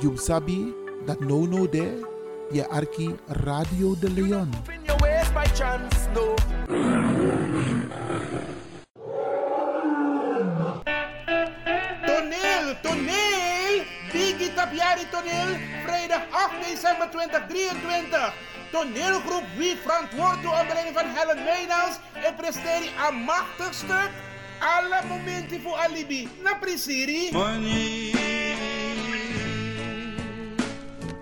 You sabi dat no no there. Je arki Radio de Leon. In your ways by chance, no. Toneel, toneel! Biggie Tapiari toneel, vrijdag 8 december 2023. Toneelgroep Wie verantwoord door onder van Helen Meynals en presteert een machtig stuk. Alle momenten voor alibi. Na prisiri. Money,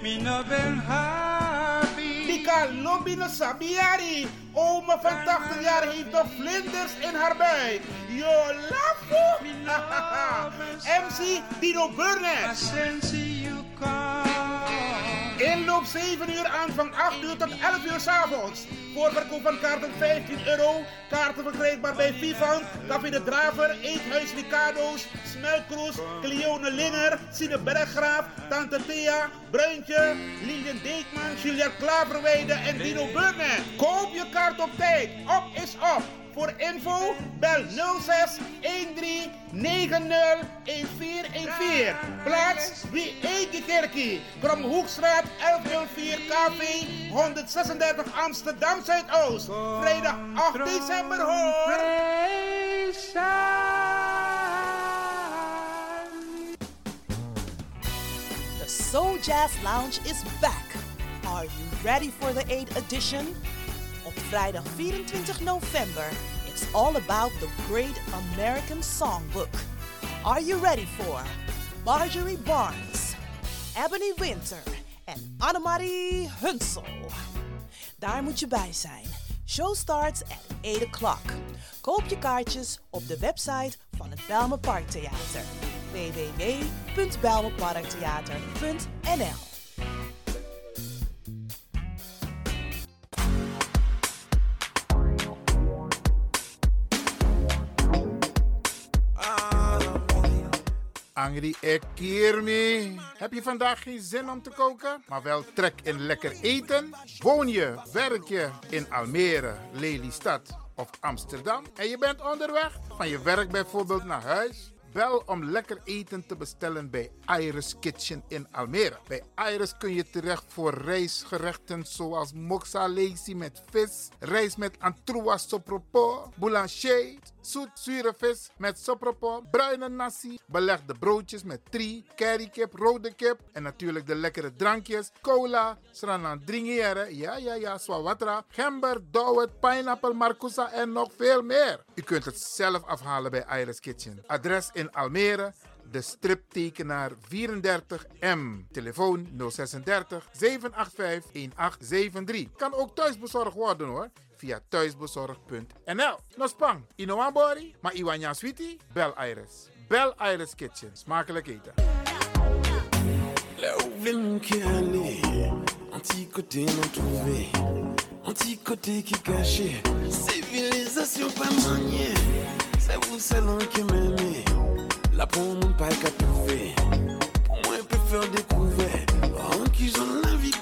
me no ben happy. Dika lobby no sabiari. Oma van 80 jaar heeft nog vlinders in haar buik. Yo, lafo. MC Dino Burnett. Inloop 7 uur, aanvang 8 uur tot 11 uur 's avonds. Voorverkoop van kaarten 15 euro. Kaarten verkrijgbaar bij Vivant, Café de Draver, Eethuis Ricardo's, Smelkroes, Cleone Linger, Sine Berggraaf, Tante Thea, Bruintje, Lilian Deekman, Juliette Klaverweide en Dino Burnett. Koop je kaart op tijd. Op is op. Voor info bel 06 13 90 1414. Plaats wie Eikekerkie. Kromhoekstraat 1104 KV 136 Amsterdam Zuidoost. Vrijdag 8 december hoor. The Soul Jazz Lounge is back. Are you ready for the 8th edition? Vrijdag 24 november, it's all about the great American songbook. Are you ready for Marjorie Barnes, Ebony Winter en Annemarie Hunsel? Daar moet je bij zijn. Show starts at 8 o'clock. Koop je kaartjes op de website van het Belme Parktheater. www.belmeparktheater.nl Angry Ekirmi. Heb je vandaag geen zin om te koken, maar wel trek in lekker eten? Woon je, werk je in Almere, Lelystad of Amsterdam en je bent onderweg van je werk bijvoorbeeld naar huis? Bel om lekker eten te bestellen bij Iris Kitchen in Almere. Bij Iris kun je terecht voor rijstgerechten zoals moxa met vis, rijst met antroas sopropo, boulanger, zoet zure vis met sopropo, bruine nasi, belegde broodjes met tri, currykip, rode kip en natuurlijk de lekkere drankjes, cola, sranan dringiere, ja ja ja, swawatra, gember, dowet, pineapple, marcousa en nog veel meer. U kunt het zelf afhalen bij Iris Kitchen. Adres in Almere, de striptekenaar 34M. Telefoon 036 785 1873. Kan ook thuisbezorgd worden hoor. Via thuisbezorgd.nl. Nospang, Inoambori, maar Iwanya Sweetie, bel Iris. Bel Iris Kitchen. Smakelijk eten. Là où veut mon qui aller Anti-côté non trouvé Anti-côté qui caché Civilisation pas maniée C'est vous seul qui m'aimez Là pour mon pas qu'à trouver Pour moi peut faire découvrir En qui j'en la vie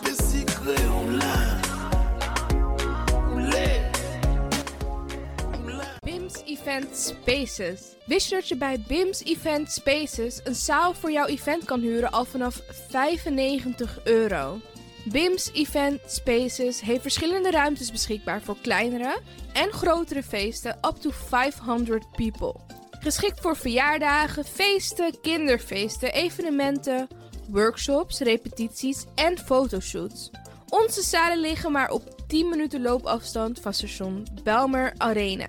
Event Spaces. Wist je dat je bij BIMS Event Spaces een zaal voor jouw event kan huren al vanaf 95 euro? BIMS Event Spaces heeft verschillende ruimtes beschikbaar voor kleinere en grotere feesten up to 500 people. Geschikt voor verjaardagen, feesten, kinderfeesten, evenementen, workshops, repetities en fotoshoots. Onze zalen liggen maar op 10 minuten loopafstand van station Belmer Arena.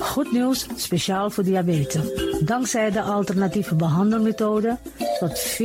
Goed nieuws, speciaal voor diabetes. Dankzij de alternatieve behandelmethode tot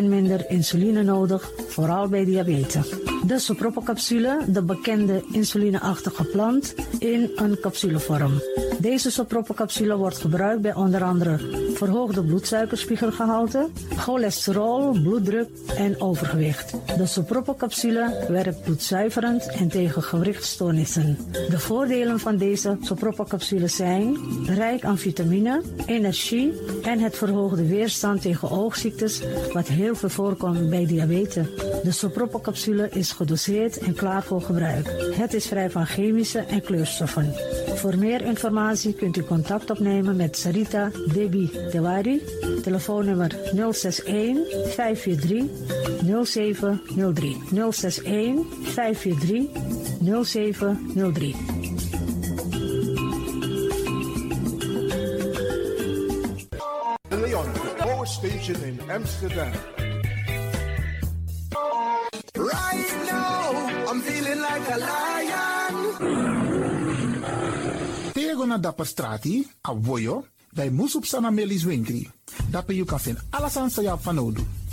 40% minder insuline nodig, vooral bij diabetes. De sopropocapsule, de bekende insulineachtige plant, in een capsulevorm. Deze sopropocapsule wordt gebruikt bij onder andere verhoogde bloedsuikerspiegelgehalte, cholesterol, bloeddruk en overgewicht. De sopropocapsule werkt bloedzuiverend en tegen gewrichtstoornissen. De voordelen van deze sopropocapsule zijn rijk aan vitamine, energie en het verhoogde weerstand tegen wat heel veel voorkomt bij diabetes. De sopropocapsule is gedoseerd en klaar voor gebruik. Het is vrij van chemische en kleurstoffen. Voor meer informatie kunt u contact opnemen met Sarita Debi Tewari. Telefoonnummer 061 543 0703. 061 543 0703. Amsterdam. Right now, I'm feeling like a lion. Tego na dapper strati, a voyo, bij Moesop Sana Melis Winkri. Dapper you kan vinden alles aan Sayap van Odu.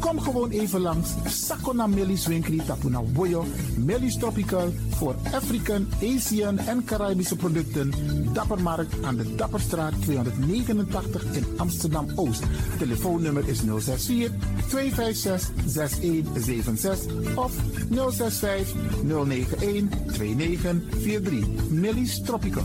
Kom gewoon even langs Sakona Melis Winkri Tapuna Boyo, Melis Tropical voor African, Asian en Caribische producten. Dappermarkt aan de Dapperstraat 289 in Amsterdam Oost. Telefoonnummer is 064 256 6176 of 065 091 2943. Melis Tropical.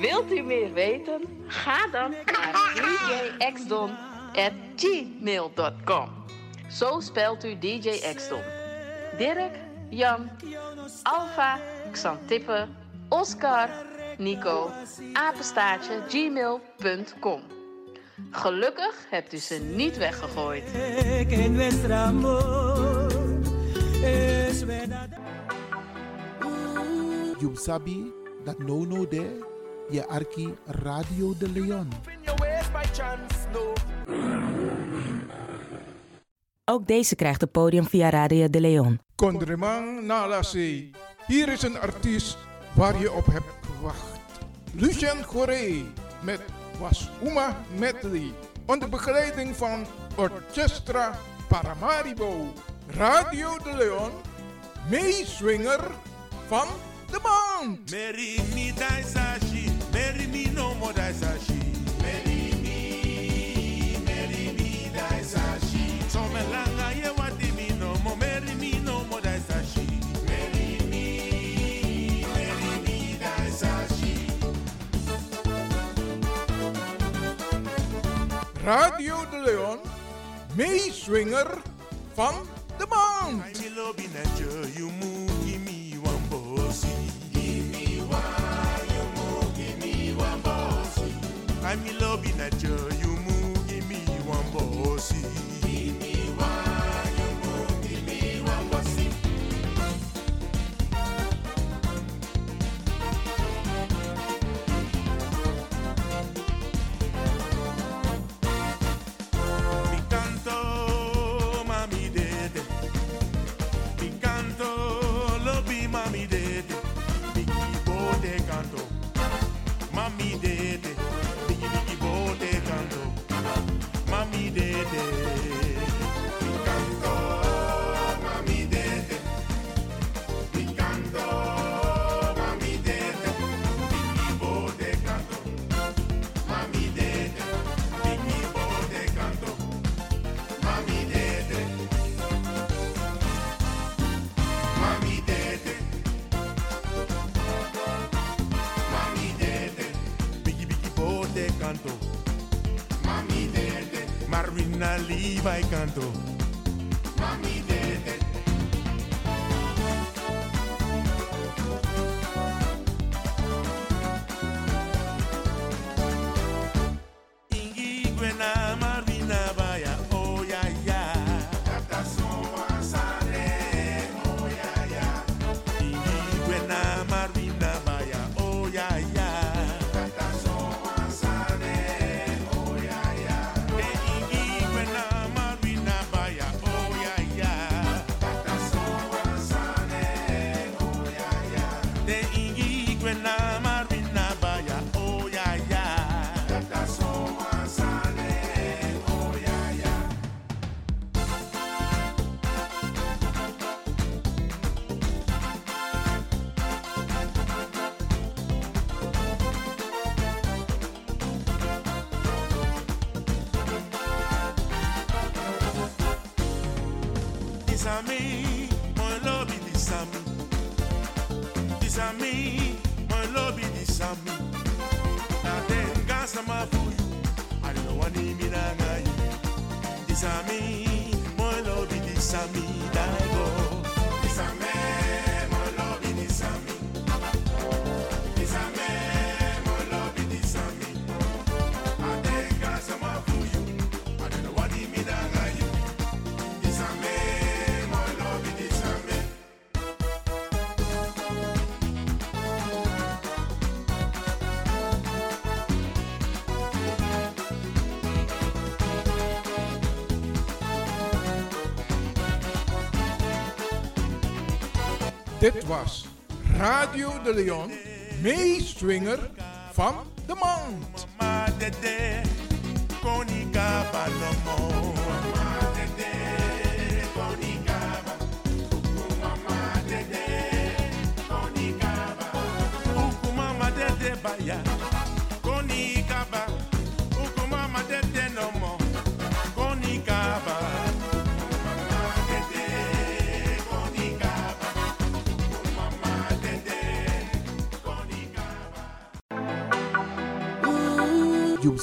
Wilt u meer weten? Ga dan naar djxdon.gmail.com Zo spelt u DJ Xdon. Dirk, Jan, Alfa, Xantippe, Oscar, Nico, apenstaartje, gmail.com. Gelukkig hebt u ze niet weggegooid. You dat no no de je arki Radio de Leon. Ook deze krijgt het podium via Radio de Leon. Kondremang Nalasi. Hier is een artiest waar je op hebt gewacht. Lucien Goré met Was Uma Medley. Onder begeleiding van Orchestra Paramaribo. Radio de Leon, meeswinger van de maand. Mary mi daisashi, Mary mi no mo daisashi. Mary mi, Mary mi daisashi. So me langa ye wati mi no mo, Mary mi no mo daisashi. Mary mi, Mary mi daisashi. Radio de Leon, meeswinger van de maand. I love in a you move, I'm in love me one bossy. Give me one, you move, give me one bossy. Mi canto, mami dede. Mi canto, lo bi mami canto. Mami. Me, Dit was Radio de Leon, meeswinger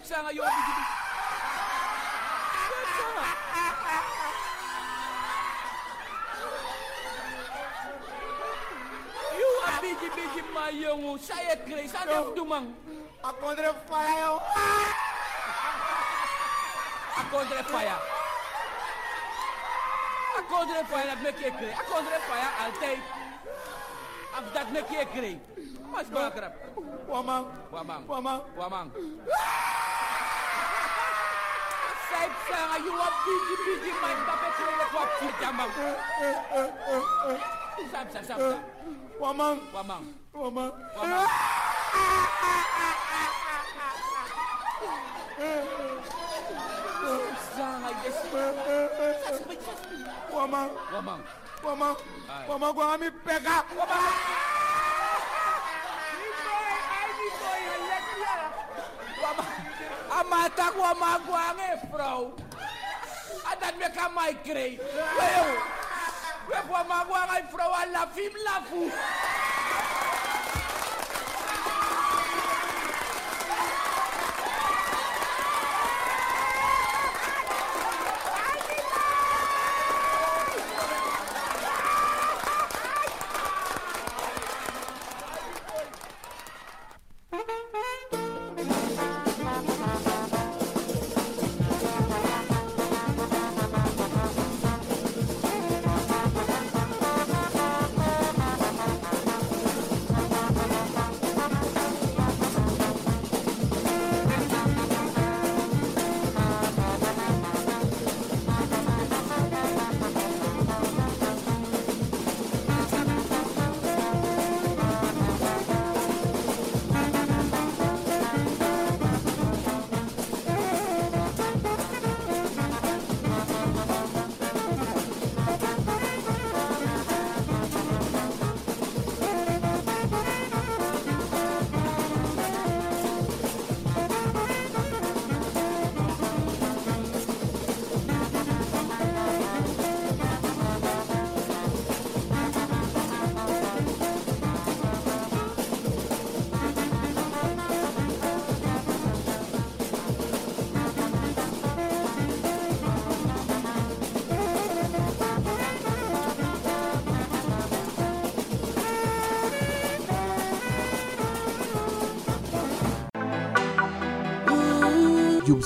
Siya ngayon ang bigibig. Siya! You are bigibigib mayong Siya at Grace, ano ang fire. Ako na payo! Ako na payo! Ako na payo, nagmekikri. Ako na fire. I'll take. Abdat mekikri. Mas bagrap. Wamang. Wamang. Wamang. Wamang. Wamang. Leib, Sarah, you are busy, busy, man, da bekomme ich was zu jammern. Sam, Sam, Sam, Sam. Wamang. Wamang. Wamang. Wamang. Sarah, yes. Wamang. Wamang. Wamang. Wamang, gua kami pegak. Wamang. mata kwa magwange frau. Adat me ka mai krei weu we kwa magwange frau ala fim lafu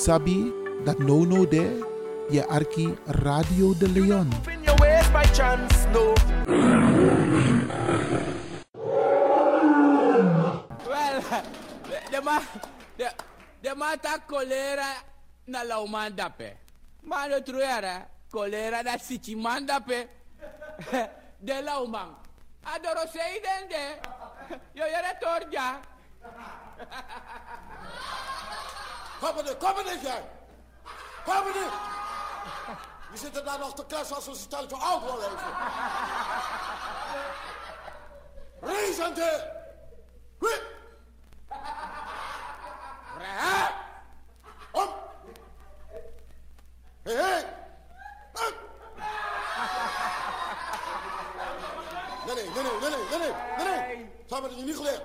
Sabi that no no there, ye arki Radio de Leon. Chance, well, de, ma, de, de colera na laumanda pe. Ma no truera, colera da sichimanda pe. de lauman. Adoro sei dende. Yo yere torja. Komende, er, jij. Komende. We zitten daar nog te kletsen als we ze thuis voor oud worden even. Reasonte. Om. Hé, hé. Nee, nee, nee, nee, nee, nee, nee. Hebben het je niet geleerd.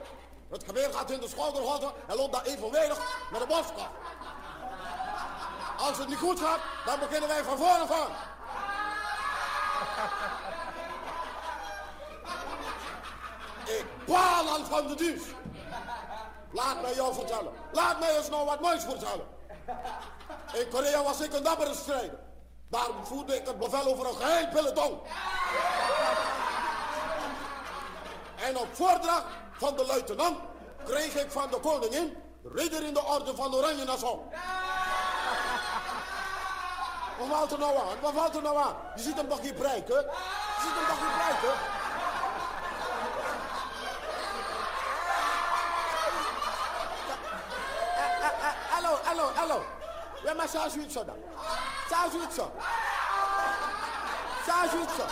Het geweer gaat in de schouderholte en loopt daar evenwedig met de boskap. Als het niet goed gaat, dan beginnen wij van voren aan. Ik baal al van de dienst. Laat mij jou vertellen. Laat mij eens nou wat moois vertellen. In Korea was ik een dappere strijder. Daarom voerde ik het bevel over een geheel peloton. En op voordracht van de luitenant kreeg ik van de koningin ridder in de orde van Oranje Nassau. Wat valt er nou aan? Wat valt er nou aan? Je ziet hem nog niet bereiken. Je ziet hem nog niet bereiken. Hallo, hallo, hallo. Ja, maar zo zoiets zo dan. Zo zoiets zo. Zo.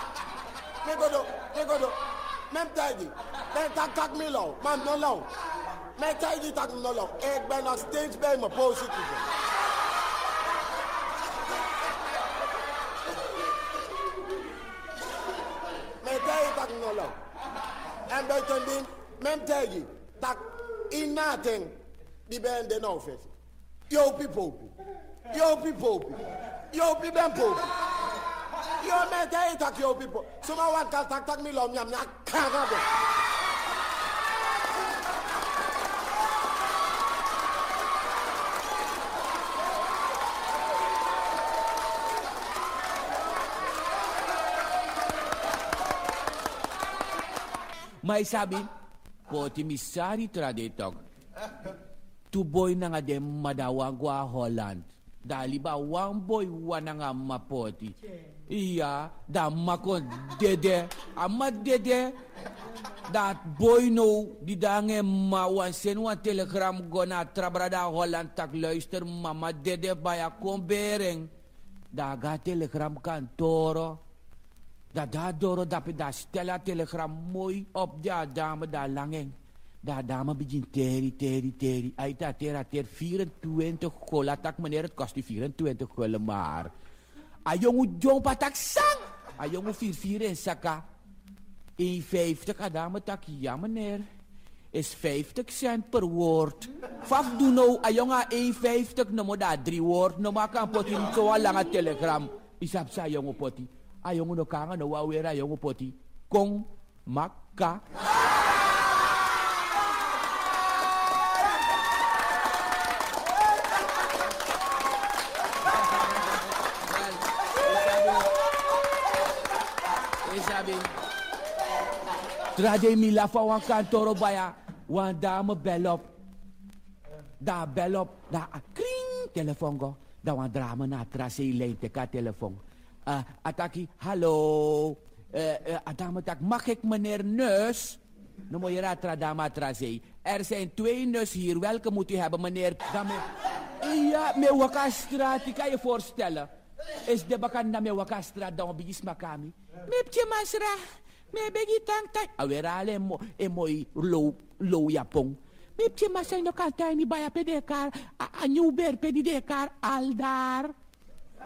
Negodo, negodo. Mem tijdie. Ben tak tak milo. Man no long. Mijn tijdie tak no long. Ik ben nog steeds bij mijn positie. Mijn tijdie tak no long. En buitendien, Mem tegi, tak in nothing, die ben de nou vet. Jopie popie. Jopie popie. Jopie ben popie. Yo men tegi tak jopie popie. Suma wan kal tak tak mi lom nyam nyak kagabe. Mas sabi, poti misari traditok. Tu boy na nga dem madawang gwa Holland. Dali ba wang boy wana nga mapoti. Iya, da makon dede. Ama dede. Dat boy no, di dange ma wan sen wan telegram go na trabrada Holland tak luister mama dede baya kom bereng. Da ga telegram kantoro. Da da doro dapi da stella telegram mooi op da dame da langeng. Da dame begin teri, teri, teri. Aita tera ter 24 kola tak meneer het kost die 24 kola maar. Ayong ujong patak sang. Ayong 44 en saka. 1,50 adame tak ja meneer. Is 50 cent per woord. Faf do nou a 1,50 no mo da 3 woord. No maka poti so lang a telegram. Isap sa ayong poti. Ayong no kanga no wawera ayong poti. Kong maka. Isabi. Trade mi la fa wan kantoro baya. Wan dame belop. Da belop. Da a kring telefoon go. Da wan drama na trase lijn te ka telefoon. Uh, ataki, hallo. Uh, uh, tak, mag ik meneer Neus? Nou moet je ratra dama trase. Er zijn twee neus hier. Welke moet u hebben, meneer? Ja, me wakastraat. Ik kan je voorstellen. Is de bakanda me wakastraat dan op is makami. Mepje masra. Me begi tang tang. Awerale mo e moi low low yapong. Mepje masra no kanta ni baya pedekar. A new ber pedekar aldar.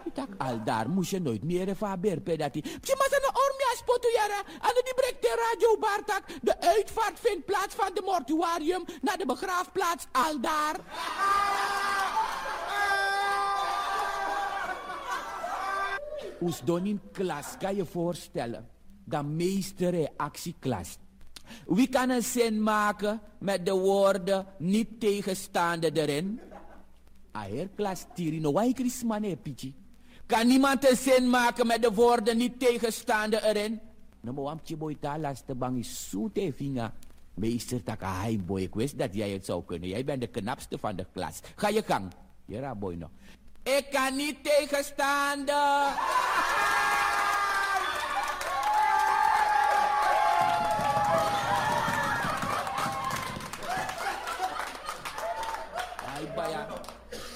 Itak aldar moest je nooit meer ervan berpen dat hij. Je moet een ormia spotu jaren. En die brengt de radio. De uitvaart vindt plaats van de mortuarium naar de begraafplaats aldaar. Oes don in klas kan je voorstellen. De meeste reactieklas. Wie kan een zin maken met de woorden niet tegenstaande erin? Aher klas tiri no wai pichi. Kan niemand een zin maken met de woorden niet tegenstaande erin? No mo amchi boy ta laste bangi soete vinga. Meester taka boy, ik wist dat jij het zou kunnen. Jij bent de knapste van de klas. Ga je gang. Jera boy no. Ik kan niet tegenstaande.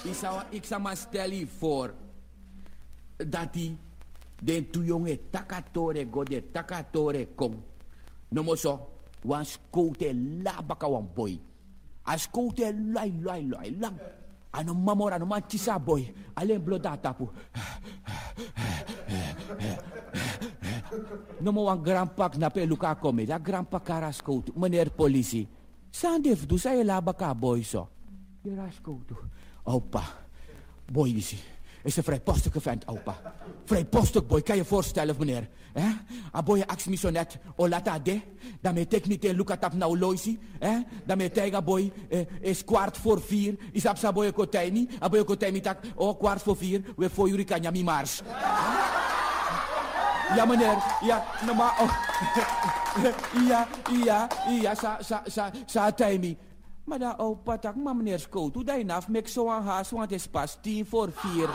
Ik zou, ik zou maar stellen voor den tu jonge takatore go de takatore kom. No mo so, wan skote la baka wan boy. A skote lai lai lai lang. Ano mamora ano manchisa boy. Alleen bloda tapu. No mo wan grandpak na pe luka kome. Da grandpa kara skote. Meneer politie. Sandef du sa la baka boy so. Jera skote. Opa. Boy is hij. Is een vrijpostige vent, opa. Vrijpostig, boy. Kan je voorstellen, meneer? Eh? A boy aks me zo net. O lata de. Dan me tek niet in luka tap nou loisi. Eh? Dan me tega boy. Eh, is kwart voor vier. Is ap sa boy kotijni. A boy kotijni tak. O kwart voor vier. We voor jullie kan mi mars. Ja, meneer. Ja, normaal. Oh. ja, ja, ja. Sa, sa, sa, sa, taimi. Maar dan opa tak, maar meneer Skoot, hoe dat je zo aan haast, want het is pas tien voor vier.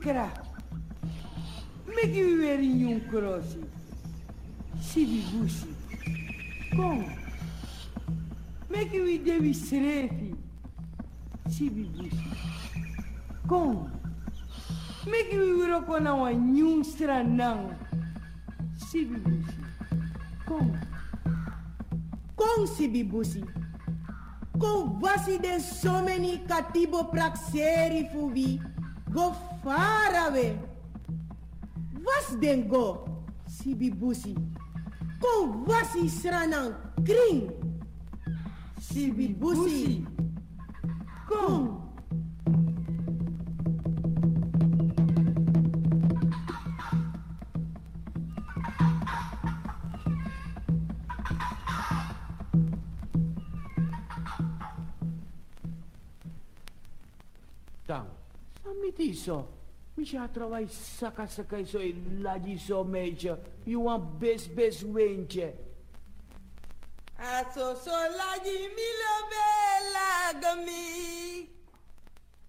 Kra. Make you weer in jong crossie. Sibi busi. Kom. Make you weer Dewi Srefi. Sibi busi. Kom. Make you weer ook na wa nyung stranang. Sibi Kom Sibi busi. Kom wasi den so many katibo praxeri fubi. Go far away. Was den go, Sibi Busi. Kom wasi sranang kring. Sibi Busi. Kom. Samiti so. Misha trawai saka saka so laji so meja. You want best best wenche. Aso so laji milo bela gami.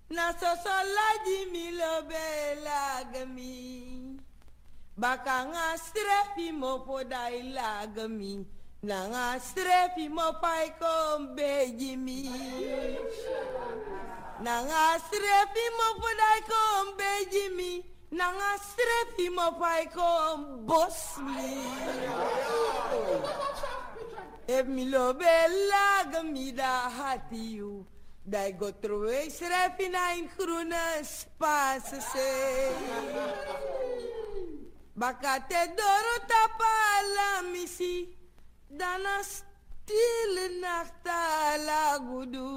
Na so so laji milo bela gami. Baka nga strefi mo podai lagami. Na nga strefi mo pai kom bejimi. Nanga strefi mo podai kom bejimi. Nanga strefi mo pai kom bosmi. Ef mi lo bella gamida hatiu. Dai go troe strefi na in groene space se. Bakate doro tapa la Till nachta lagudu.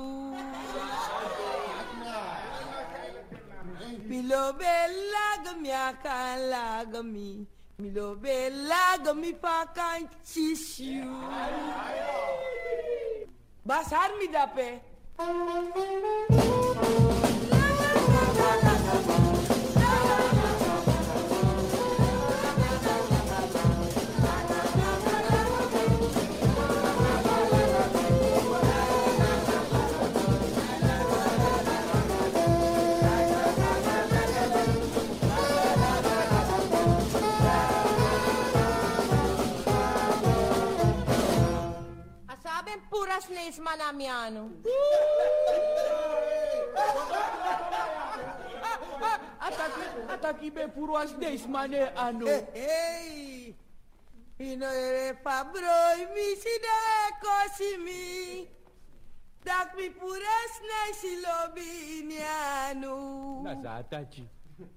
Milo be lag mi akan lag mi. Milo you. Basar mi dape. puras na manamiano. Ataki, ataki be puras na ismaneano. Hey, ino ere pabroi mi sida kosimi. Dak mi puras na silobiniano. Nasa atachi.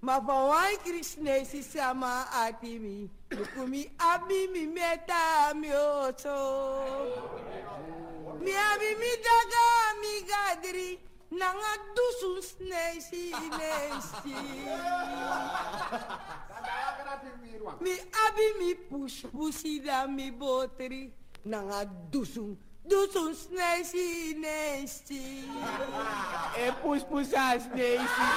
Mafawai Krishna si sama atimi. Kumi abi mi meta mi oso. Mi abi mi daga mi gadri. Nanga dusun snei si nesti. Mi abi mi push mi botri. Nanga dusun dusun snei si nesti. E pus pusas nesi.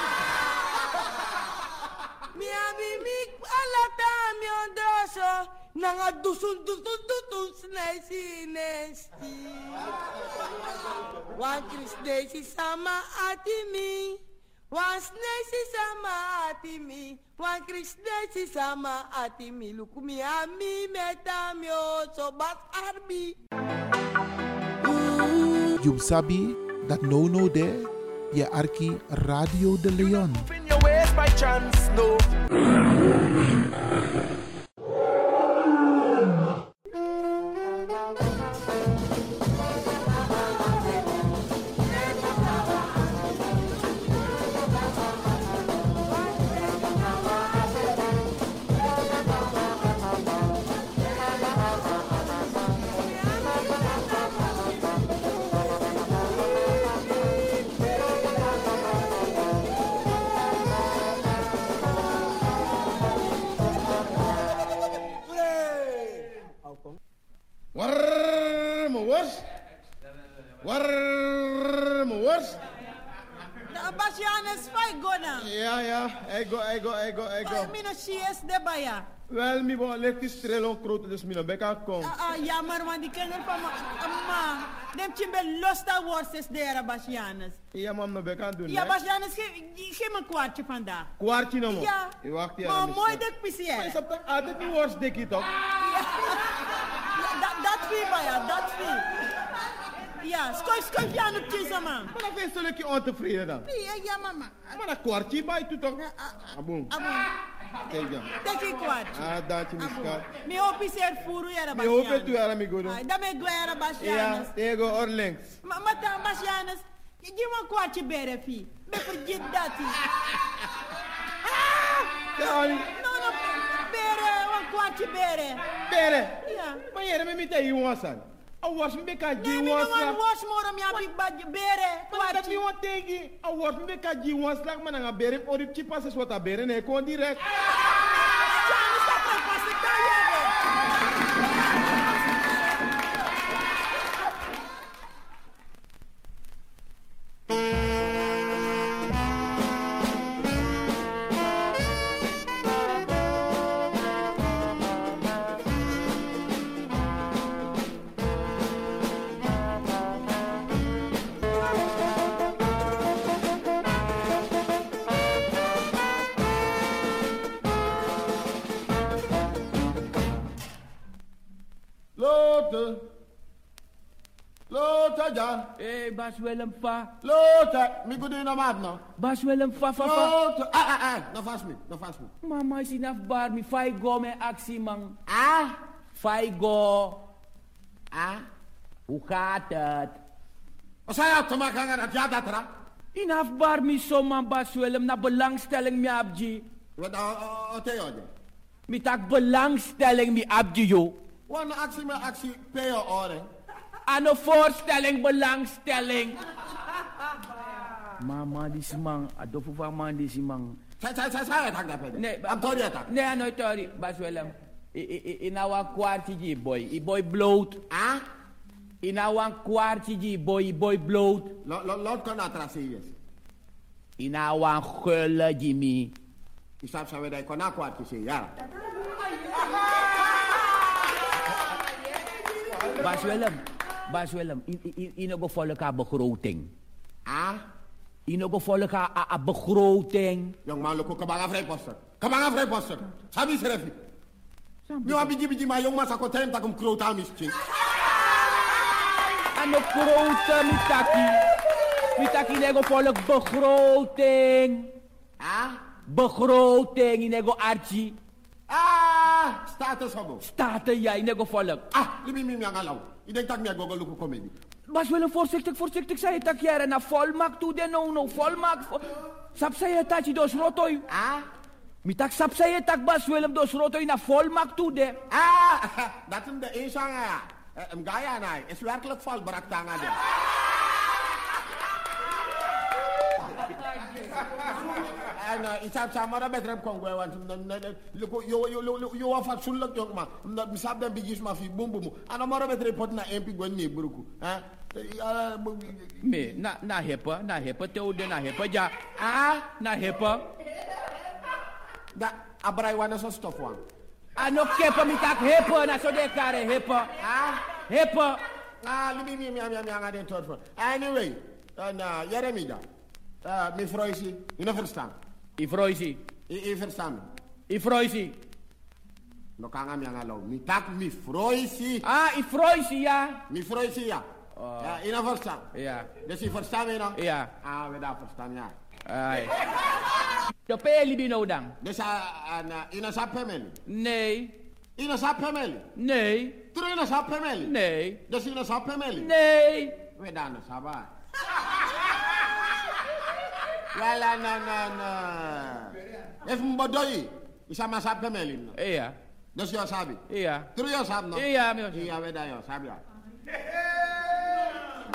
Mi abi mi alata mi ondoso. Nanga dusun dusun dusun snei si nesti. Wan Chris Daisy sama ati mi. Wan Snesi sama ati mi. Wan Chris Daisy sama ati mi. Lukumi ami meta mi so bat arbi. You sabi that no no there, je arki Radio de Leon. In your ways by chance, no. Warm was. Warm was. Na Basianes fai gona. Ja, ja, ego, ego, ego, ego. Fai mino sies de baya. Wel, mi bon, leg die strelong grote dus mi no beka kom. Ah, ah, jammer, want die kinderen van ma. Dem chimbe losta worstjes daar, Basjanus. Ja, mam no beka doen. Ja. Basjanus, geef, me een kwartje vandaag. Kwartje no mo. Ja. Je wacht hier. Maar de mooi pissie, Maar hè? is dat toch altijd worst dikkie toch? Dat, dat ik, ja, dat ik. Ja, schuif, schuif je aan op tjesa, man. Maar dan vind je lekker ontevreden dan. Ja, ja, mama. Maar een kwartje bij toe toch? Aboom. Abon, Kijk dan. ik kwartje. Ah, dat je niet kan. Mi hoop is er furu, ja, Mi hoop het u aan mi godo. Ah, Dat me gwera, Basjanus. Ja, tego or links. Maar dan, Basjanus, geef me een kwartje bere, fi. Me vergeet dat, ie. Ja, No, no, bere, een kwartje bere. Bere? Ja. Maar jij met mij tegen jongens aan. A was me beka Nee, ji mi was no wan slag. wash more, mi happy badje bere, Maar dat kwartje. mi want tegen. A was me beka ji was slag man nga bere ori chipa ses wat a bere nee kon direct. Basjanus, Eh, Bas Willem fa. Lotte. Mi godo in maat no. Bas Willem fa fa fa. Lotte. Ah ah ah. No vast me. No vast me. Mama is inaf bar mi fai go me actie man. Ah? Fai go. Ah? Hoe gaat het? Wat zei je te maken aan dat ja dat ra? Inaf bar mi so man Bas Willem na belangstelling mi abji. Wat o te jode. Mi tak belangstelling mi abji yo. Wan actie met actie pay oren. Aan een voorstelling belangstelling. Mama die is man. Adofu van man die is man. Sai sai sai sai tak dapat. Nee, Am tori tak. Nee. Bas Willem. Inawa kwartje boy. I boy bloot. Ah? Inawa kwartje ji boy. I boy bloot. Lot kon atrás yes. Inawa gulle Jimmy. Isap sa wedai kon akwat kisi ya. Bas Bas Willem. Ino go volle ka begroting. Ah? Ino go a, a begroting. Jong man loko kabanga vrij poster. Kabanga vrij poster. Sabi serefi. Mi wa biji biji ma jong man sa ko tem takum krota miskin. Ano grote mitaki. Mitaki nego volle begroting. Ah? Begroting nego archie. Ah, status hobo. Staten jij nego volle. Ah, libi mi mi angalaw. Ik denk dat ik mi gogo luku comedy. Bas Willem, voorzichtig, voorzichtig, zei het jij na volmaak toe de no no volmaak. vo- Sap zei het dat je dos rotoy. Ah? Mitak sap zei het dat Bas Willem dos rotoy na volmaak toe de. Ah, dat is de inzang ja. Een gaya na, is werkelijk valbrak tanga dia. En uh, isap sama na betrem kongwe want luko yo yo yo yo wa fatsulak jong ma. Omdat misap den bigis ma fi bum bum. Ano mara betre pot na MP gwen ni bruku. Ha? Me, na, na hepa, na hepa te ude na hepa ja. Ah, na hepa. Da, abrai wana so stof wan. Ano kepa mitak hepa na so de kare hepa. Ah? Hepa. Ah, libi mi mi mi mi anga den tot voor. Anyway, dan uh, Jeremida. Uh, mi vroisi, je no verstaan. I vroisi. I, I verstaan. I vroisi. No kanga mi anga lo. Mi tak mi vroisi. Ah, i vroisi ja. Mi vroisi ja. Ja, je no verstaan. Ja. Dus je verstaan me no? Ja. Ah, we daar verstaan ja. Ai. Do pe libi no dan. Dus uh, uh, je no sa pemeli. Nee. No sa pemeli. Nee. Tru no sa pemeli. Nee. Dus no sa pemeli. Nee. We daar no sa ba. Καλά, να, να, να. Έχουμε μποντοί. Είσαι μας απέμελοι. Ήα. Δώσε ο σάμπι. Ήα. Τρία σάμπνο. Ήα, μη όχι. Ήα, βέντα, ο σάμπι.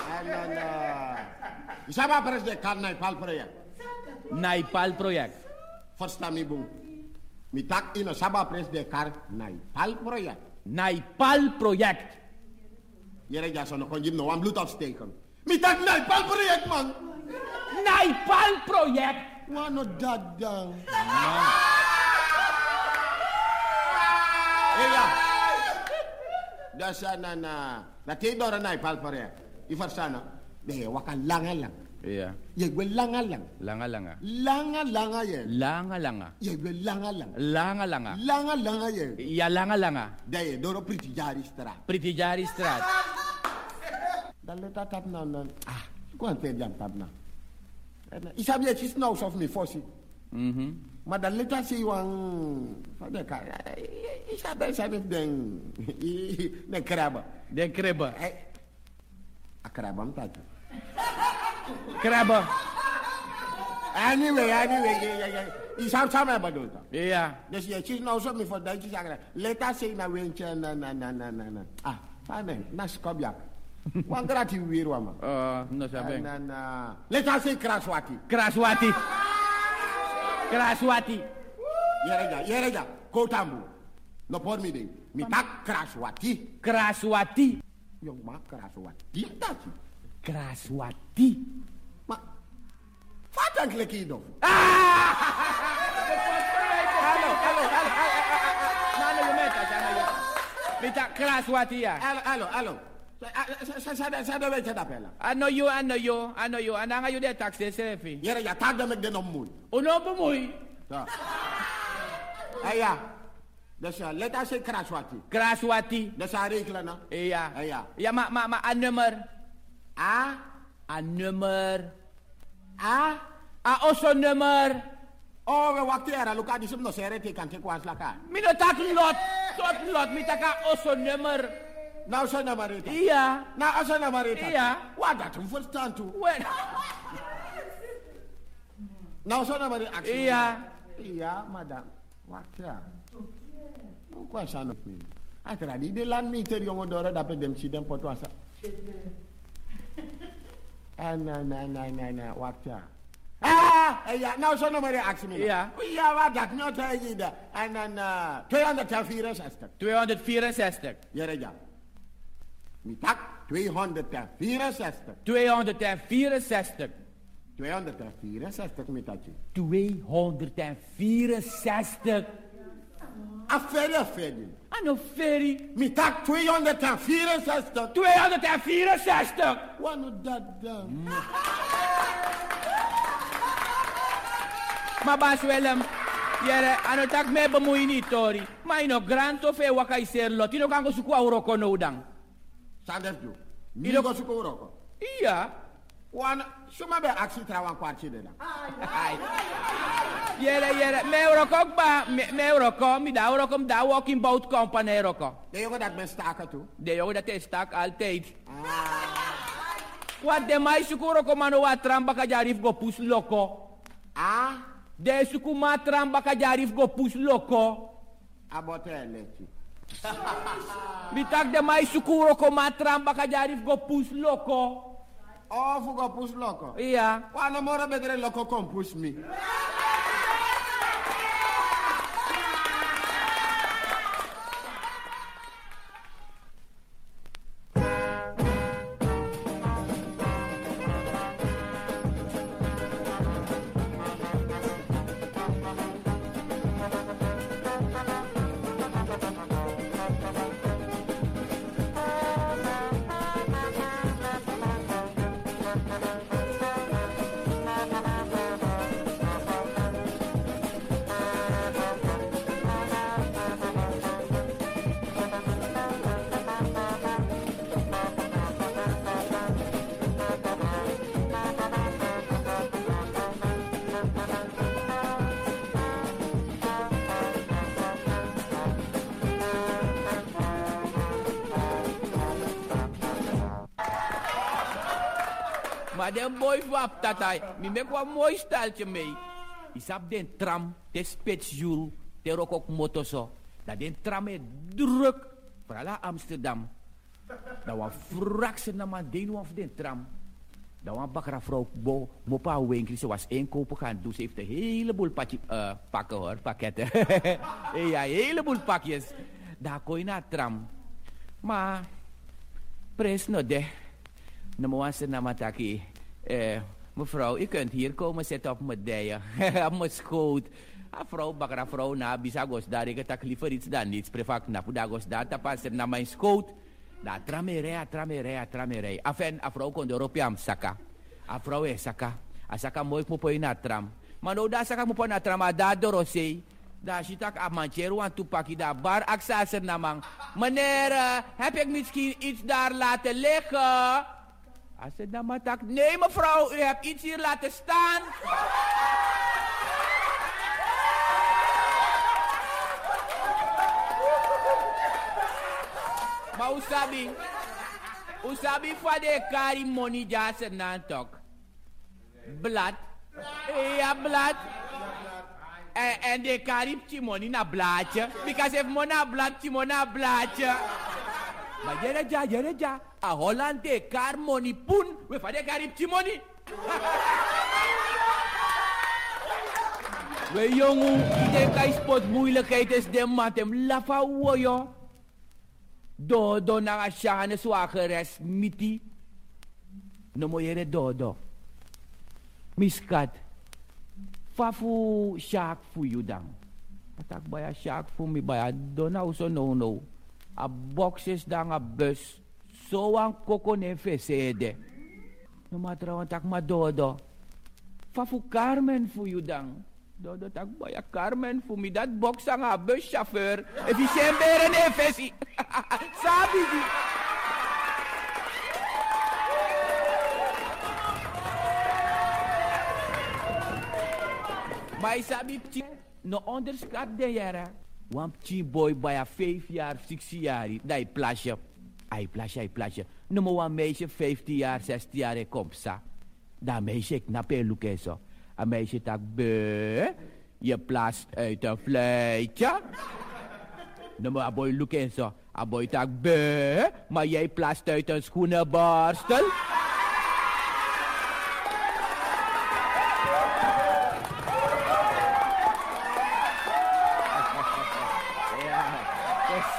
Καλά, να. Είσαι μας πρέσδε, καν να υπάλ προϊάκ. Να υπάλ προϊάκ. Φωστά μη μπουν. Μητάκ είναι ο σάμπα πρέσδε, καν να υπάλ προϊάκ. Να υπάλ προϊάκ. Γερέγια σαν ο χωγύμνο, ο αμπλούτος τέχον. Μητάκ να υπάλ προϊάκ, Naipal project. Wano dat dan. ja. Dus uh, na na na te dora na ipal pare. Ifarsana. Nee, waka langa lang. Ja. Je wil langa lang. Langa langa. Langa langa ye. Langa langa. Je wil langa lang. Langa langa. Langa langa ye. Ja, langa langa. Daye doro priti jari stra. Pretty Jari straat. Dan let dat tap na na. Ah, ko an te jam tap na. En isab je chis nou sof mi fosi. Mhm. Maar dan let dat si wang van de ka. Isab isab den den krabba. Den krabba. A krabba am tatu. Krabba. Anyway, anyway, ja, ja, ja. Isab sama bedoel dat. Ja. Dus je chis nou sof mi voor dat je zeggen. Let dat si na wentje na na na na na na. Ah, fane, na skobjak. Wan grati weer wama. Uh, no saben. Na na. Let dat si kraswati. Kraswati. Kraswati. Yereja, yereja, kotambu. No por mi ding. Mi tak kraswati. Kraswati. Yung ma kraswati. Tati. Kraswati. Ma. Fatan klekido. Hallo, hallo, hallo. Nano je met dat, nano je. Mita Kraswati ya. Alo, alo, alo. Sada sada weet je dat pela. Ano yo, ano yo, ano yo. Ananga yo de taxi selfie. Yereja, tak dem ik de nom moei. Uno bemoei. Ja. Hey, ja. Dus ja, let als je kraswati. Kraswati. Dat is haar regelen, na. Ja. Hey, ja. Ja, maar, maar, maar, een nummer. A? Een nummer. A? A oso nummer. Oh, we wachten hier. Look at this. No sere te kan te kwans laka. Mino tak lot. Tot lot. Mi taka oso nummer. Nou, zo naar Marita. Ja. Nou, zo naar Marita. Ja. Wat dat een verstand toe. Wel. Nou, zo naar Marita. Ja. Ja, madame. Wacht ja. Hoe kwam ze? Atra di de landmeter jongen door pe dem si dem pot wasa. Ah, na na na na na wacht ja. Ah, ja, nou zo nog maar reactie mee. Ja. Ja, wat dat nou tegen je daar. En dan uh, 264. 264. Ja, ja. Mi tak 264. 264. 264 mi takje. 264. Afferri, afferri. Ano ferry. Mi tak 264. 264. Wano dat dan? Maar Willem, jere, ano tak me bemoei niet, Tori. Maar ino grand of e wakai ser lot. Ino kan ko suku auroko no dang. Sandef jo. Mi Ino- go suko uroko. Iya. Wan, suma be aksi trawan kwartje de la. Jere, jere, me euroko ba, me, me euroko, mi da euroko, mi da walking boat company euroko. De jongen dat men staken toe. De jongen dat is stak altijd. Wat de mai suku euroko mano wa tramba ka jarif go pus loko. Ah? De suku ma tramba ka jarif go pus loko. Abote elechi. Mi tak de mai suku euroko ma tramba ka jarif go pus loko. Oh, fugo pus loko. Iya. Wano mora bedre loko kom pus mi. Maar den boy wap tatai, mi mek wa mooi staltje mee. Isap den tram, de spitsjoel, de rok ook motor zo. Dat den tram is druk, vooral Amsterdam. Dat was frakse na man den of den tram. Dat was bakra vrouw bo, mopa winkel, ze was inkopen gaan doen. Ze heeft een heleboel pakje, eh, pakken hoor, pakketten. ja, een heleboel pakjes. Daar kon je naar tram. Maar, pres no de. Namuwasan na mataki. Eh, mevrouw, u kunt hier komen zitten op mijn dijen. op mijn schoot. A vrouw, bakker a vrouw na, bisagos daar, ik tak liever iets dan niets. Prefak na pudagos daar, tapas naar mijn schoot. Da tramerei, a tramerei, a tramerei. Afen, a vrouw kon erop jam saka. A vrouw is saka. A saka mooi mo po na tram. Maar nou da saka mo po na tram, a da dorosei. Da sitak a manchero aan toepakkie da bar aksaser namang. Meneer, eh, heb ik misschien iets daar laten liggen? Als het dan maar tak, nee mevrouw, u hebt iets hier laten staan. Maar usabi, usabi fa de kari money jasen nan tok. Blad. Ja, blad. En, de kari money na blaadje. Because if mo na blad, mo na blaadje. Maar jere ja, jere ja. A Holland de kar money poen. We fa de kari money. We jongen, de kai spot moeilijkheid is de mat hem lafa wo yo. Do do na a shane swageres miti. No mo yere do do. Miskat. Fafu shak fu you dan. Patak baya shak fu mi baya do na uso no no. A boxes dan a bus. So ang koko ne. No matra wan tak ma do do. Fafu Carmen fu you dan. Dodo tak baya Carmen fu mi dat box ang a buschauffeur. Efficiënteren ne fesi. Sabi di. Maar sabi no onderschat de jara. Want pchi boy bij a vijf jaar, zes jaar, dat plasje. Ai plasje, ai plasje. Mo een meisje 15 jaar, 16 jaar komt sa. Dat meisje ik na pe luke zo. Een meisje be. Je plast uit een fluitje. Mo a boy luke zo. A boy tak be. Maar jij plast uit een schoenenborstel.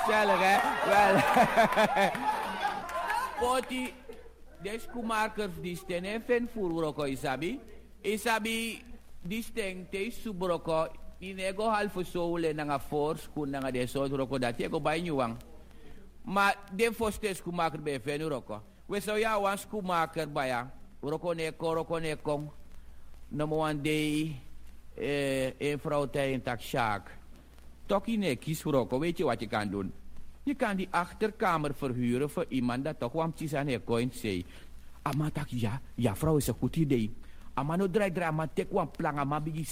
Gezellig, hè? Wel. Poti, de skoemakers die stenen ven fururoko isabi. Isabi, die steng te subroko. Inego halfo soule na nga for skun na nga de so roko dat yego bay nyuwang. Ma de foste skoemaker be ven roko. We so ya wan skoemaker baya. Roko ne ko roko ne kong. No mo wan day eh, een vrouw tegen tak Sjaak. Tokkie nee, kies roko. Weet je wat je kan doen? Je kan die achterkamer verhuren voor iemand dat toch want aan hij coin zei. Ama tak ja, ja vrouw is een goed idee. Ama no draai draai maar tek wan planga maar bigi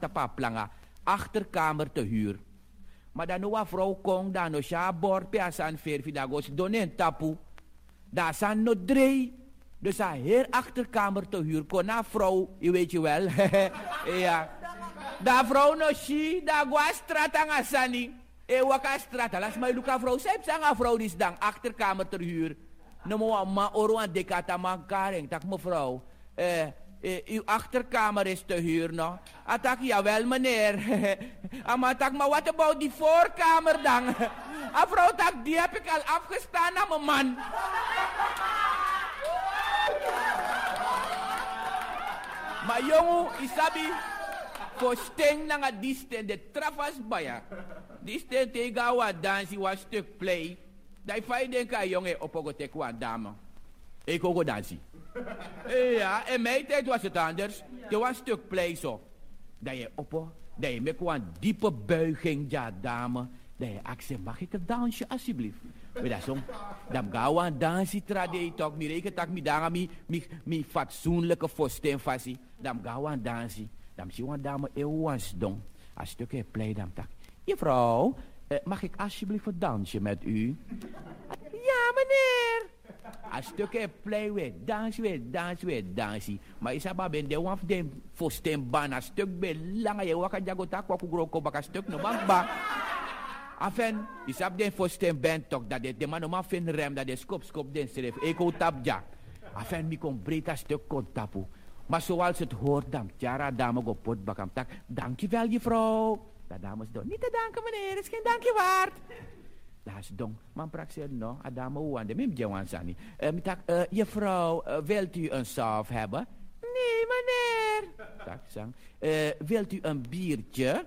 tapa planga achterkamer te huur. Maar dan nou vrouw kong dan no sha bor pe asan verfi da gos donen tapu. Daar san no drei. Dus a heer achterkamer te huur kon na vrouw, je weet je wel. ja. Da vrouw no shi, da gwa strata nga sani. E waka strata, las may luka vrouw. Sep sa nga vrouw dis dang achterkamer te huur. Mo ma oro aan dekata man karing. Tak mevrouw, eh, eh, uw achterkamer is te huur, no? Atak, jawel meneer. Ama tak, maar wat about die voorkamer dan? A vrouw tak, die heb ik al afgestaan aan mijn man. Maar jongen, isabi, voor sting na nga de trafas baya. Disten te gawa dansi was stuk play. Dai fai den ka jongen opogo te kwa dame. Ik ook dansi. Ja, in mijn tijd was het anders. Er was stuk play zo. Dat je oppo, dat je met een diepe buiging, ja dame. Dat je accent, mag ik een dansje alsjeblieft? Maar dat zo, dan gaan we een dansje tradie toch. Mi reken tak mi danga mi, mi, mi fatsoenlijke fasi. Dan gaan we een dansje. Dan zie je een dame eeuwens dong. Als stukje play dan tak. Juffrouw, eh, mag ik alsjeblieft een dansje met u? Ja, meneer. Een stukje play weer, dans weer, dans weer, dansie. Maar is maar ben de waf de fosten ban, een stuk ben lange je waka jago tak waku groko baka stuk no bang ba. Afen, is op den fosten ben toch dat de man no man fin rem dat de skop skop den seref. Ik ho tap ja. Afen mi kon breed een stuk kon tapu. Maar zoals het hoort dan, Tjara dame go pot bakam tak. Dankjewel juffrouw. Dames doen. Niet te danken meneer, is geen dankje waard. Is dong. Man prak ze no, adame wande, mim jawan sani. Uh, tak, uh, juffrouw, uh, wilt u een saaf hebben? Nee, meneer. Tak, sang. Eh, wilt u een biertje?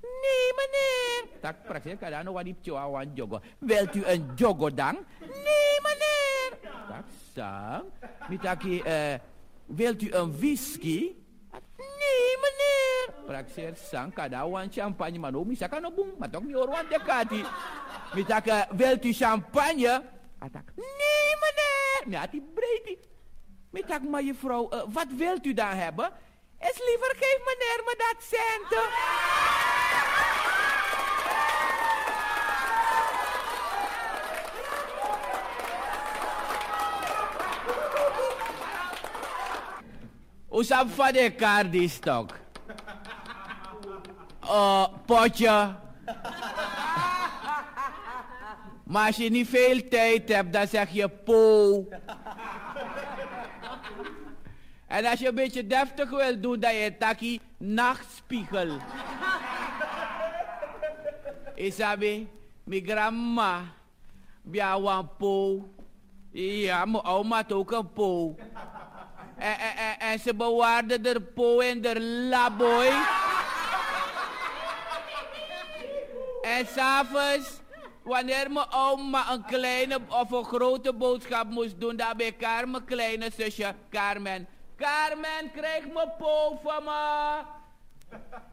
Nee, meneer. Tak, praktisch, kan dan nog wat die chihuahua jogo. Wilt u een jogo dan? Nee, meneer. Tak, sang. Mitaki, eh, wilt u een whisky? Praktisch, sang, kada champagne, no, kan boom, maar toch niet hoor, want dekati. Mitaki, wilt u champagne? Atak, nee, meneer. Nee, die breedie. Mitak, maar juffrouw, uh, wat wilt u dan hebben? Is liever geef meneer me dat centen. Usap van de kaart die stok. Uh, potje. Maar als je niet veel tijd hebt, dan zeg je po. En als je een beetje deftig wil doen, dan je taki nachtspiegel. Isabi, mijn grandma, bia wan po. Ja, mijn oma had ook een po. En, en, en, en ze bewaarde de po in de laboy. En s'avonds, wanneer mijn oma een kleine of een grote boodschap moest doen, dan bij Carmen, mijn kleine zusje Carmen. Carmen, krijg me po van me.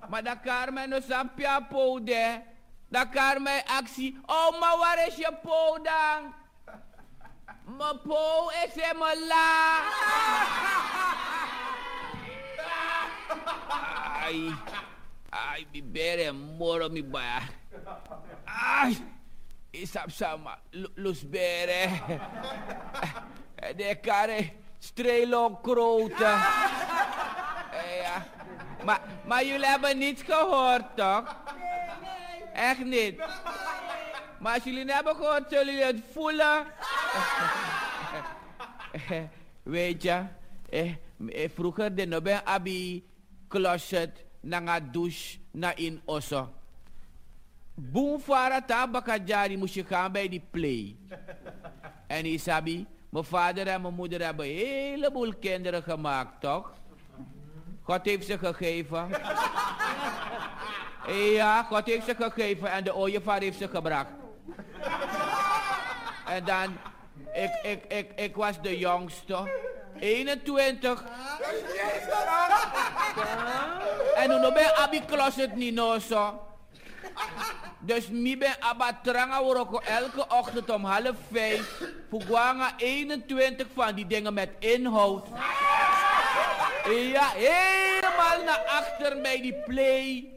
Maar dat Carmen no sampia po de. Dat Carmen actie. Oh, maar waar is je po dan? Mijn po is in mijn la. Ai. Ai, mi bere moro mi ba. Ai. Isap sama lus bere. De kare streelokroten. ja. Maar, maar jullie hebben niets gehoord, toch? Echt niet. Maar als jullie niet hebben gehoord, zullen jullie het voelen. Weet je, eh, eh, vroeger de nobe abi closet na douche na in osso. Boom fara tabaka jari moest je gaan bij die play. En Isabi, mijn vader en mijn moeder hebben een heleboel kinderen gemaakt, toch? God heeft ze gegeven. Ja, God heeft ze gegeven en de ooievaar heeft ze gebracht. En dan, ik, ik, ik, ik was de jongste. 21. En toen ben ik closet niet nou zo. Dus mi ben abatranga woroko elke ochtend om half vijf. Fugwanga 21 van die dingen met inhoud. Ja, helemaal naar achter bij die play.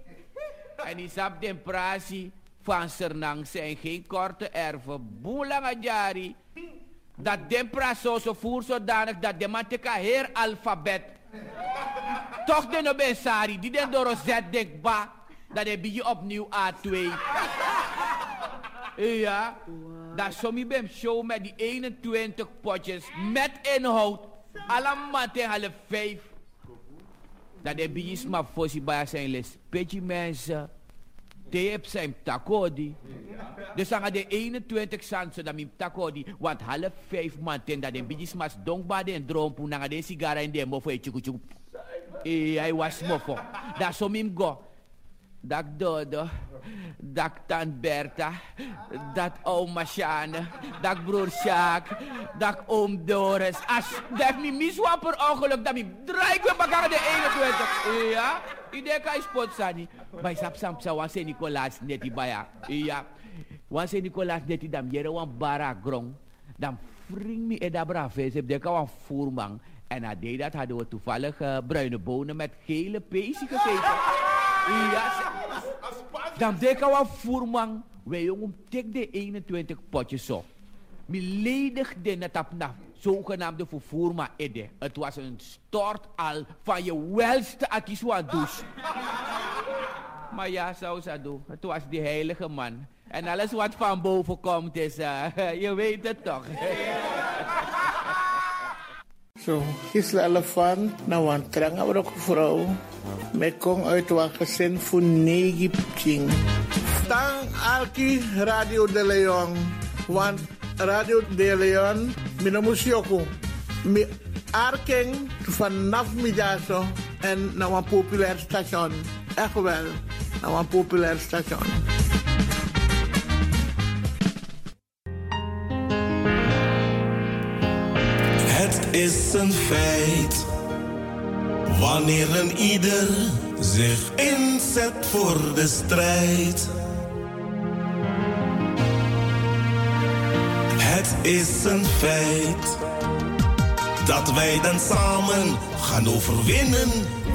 En die sap den prasi van Sernang zijn geen korte erven. Boelanga jari. Dat den praso zo voer zodanig dat de man teka heer alfabet. Toch de no ben sari, die den door Z denk ba. Dat heb je opnieuw A2. Ja, dat sommige ben show met die 21 potjes met inhoud. Allemaal tegen half vijf. Dat heb je maar voor bij zijn les. Beetje mensen. Tape zijn takodi. Dus dan de 21 cent dat mijn takodi. Want half vijf man ten dat een beetje mas donkbaar en droom. Na de sigara in de mofo hij was mofo. Dat zo mim go. Dat Dodo, dat Tant Bertha, dat oma Sjane, dat broer Sjaak, dat oom Doris. As, dat mi miswa per ongeluk, dat mi draai ik weer de 21. Ja, idee kan je spot sani. Bij sap sam sa wan se Nicolaas neti baya. Ja, wan se Nicolaas neti dam jere wan bara grong. Dan vring mi brave, ze de wan voerman. En na deed dat hadden we toevallig uh, bruine bonen met gele peesje gegeten. Dan deka wa voerman, wij jongen tek de 21 potjes zo. Mi ledig de netap na zogenaamde vervoerma ede. Het was een stort al van je welste akiswa douche. maar ja, zo zou doen. Het was die heilige man. En alles wat van boven komt is, uh, je weet het toch. Zo, Gisela Elefant, nou een trang ook vrouw. Met kom uit wat gezin voor negen pching. Tang Alki Radio de Leon. Want Radio de Leon, mina musioko. Mi arking vanaf middago En nou een populair station. Echt wel. Nou een populair station. Is een feit. Wanneer een ieder zich inzet voor de strijd. Het is een feit. Dat wij dan samen gaan overwinnen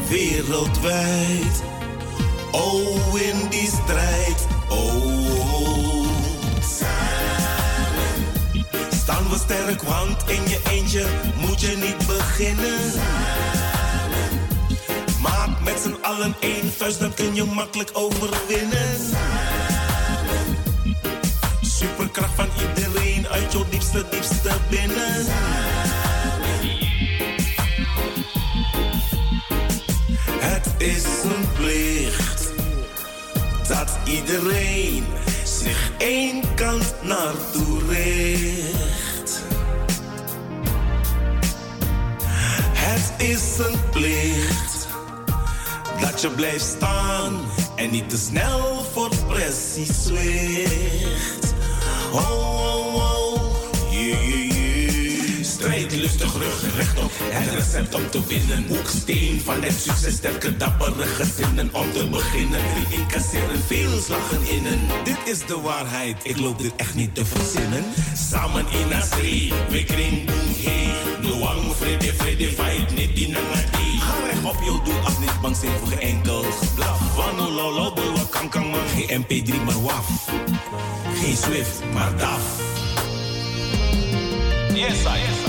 wereldwijd. Oh, in die strijd. Oh, we sterk, want in je eentje moet je niet beginnen. Maak met z'n allen één vuist, dan kun je makkelijk overwinnen. Superkracht van iedereen uit jouw diepste, diepste binnen. Het is een plicht dat iedereen zich één kant naartoe richt. Het is een plicht dat je blijft staan en niet te snel voor pressie zwicht. Oh, oh, oh, lustig, rug rechtop. Het recept om te winnen. Hoeksteen van het succes, sterke, dappere gezinnen. Om te beginnen, die incasseren veel slagen innen. Dit is de waarheid, ik loop dit echt niet te verzinnen. Samen in een street, we kring boom hey. Noang, vrede, vrede, fight, niet die nangati. Ga recht op jouw doel af, niet bang zijn voor enkel geblaf. Wano, lolo, kan, kan, man. Geen MP3, maar waf. Geen Swift, maar DAF. Yes, I, yes,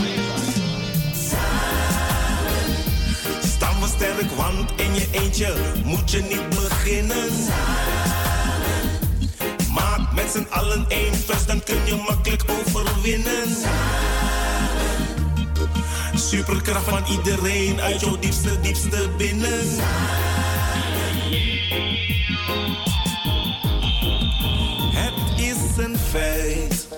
sterk, want in je eentje moet je niet beginnen. Maak met z'n allen één vuist, dan kun je makkelijk overwinnen. Superkracht van iedereen uit jouw diepste, diepste binnen. Het is een feit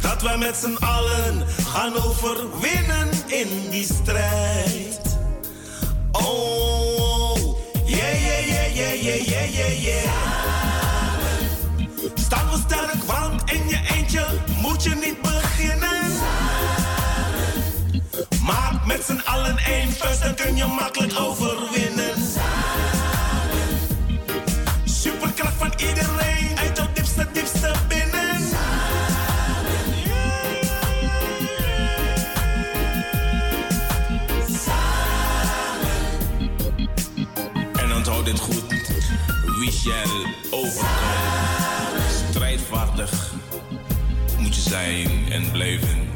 dat wij met z'n allen gaan overwinnen in die strijd. Oh, yeah, yeah, yeah, yeah, yeah, yeah, yeah. Staan we sterk, want in je eentje moet je niet beginnen. Maak met z'n allen één vuist, dan kun je makkelijk overwinnen. Shall overkomen. Strijdvaardig moet je zijn en blijven.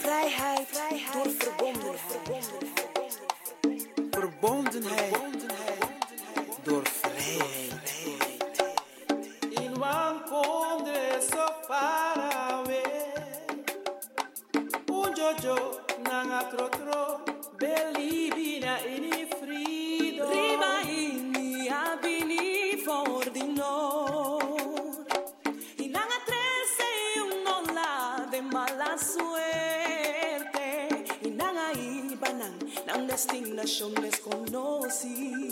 Vrijheid, door verbondenheid. Verbondenheid door coraggio, nanga tro tro, belibina in frido. Riba ini abini for di nor. Y nanga trece y de mala suerte. Y nanga ibanan, nan destinación desconocida.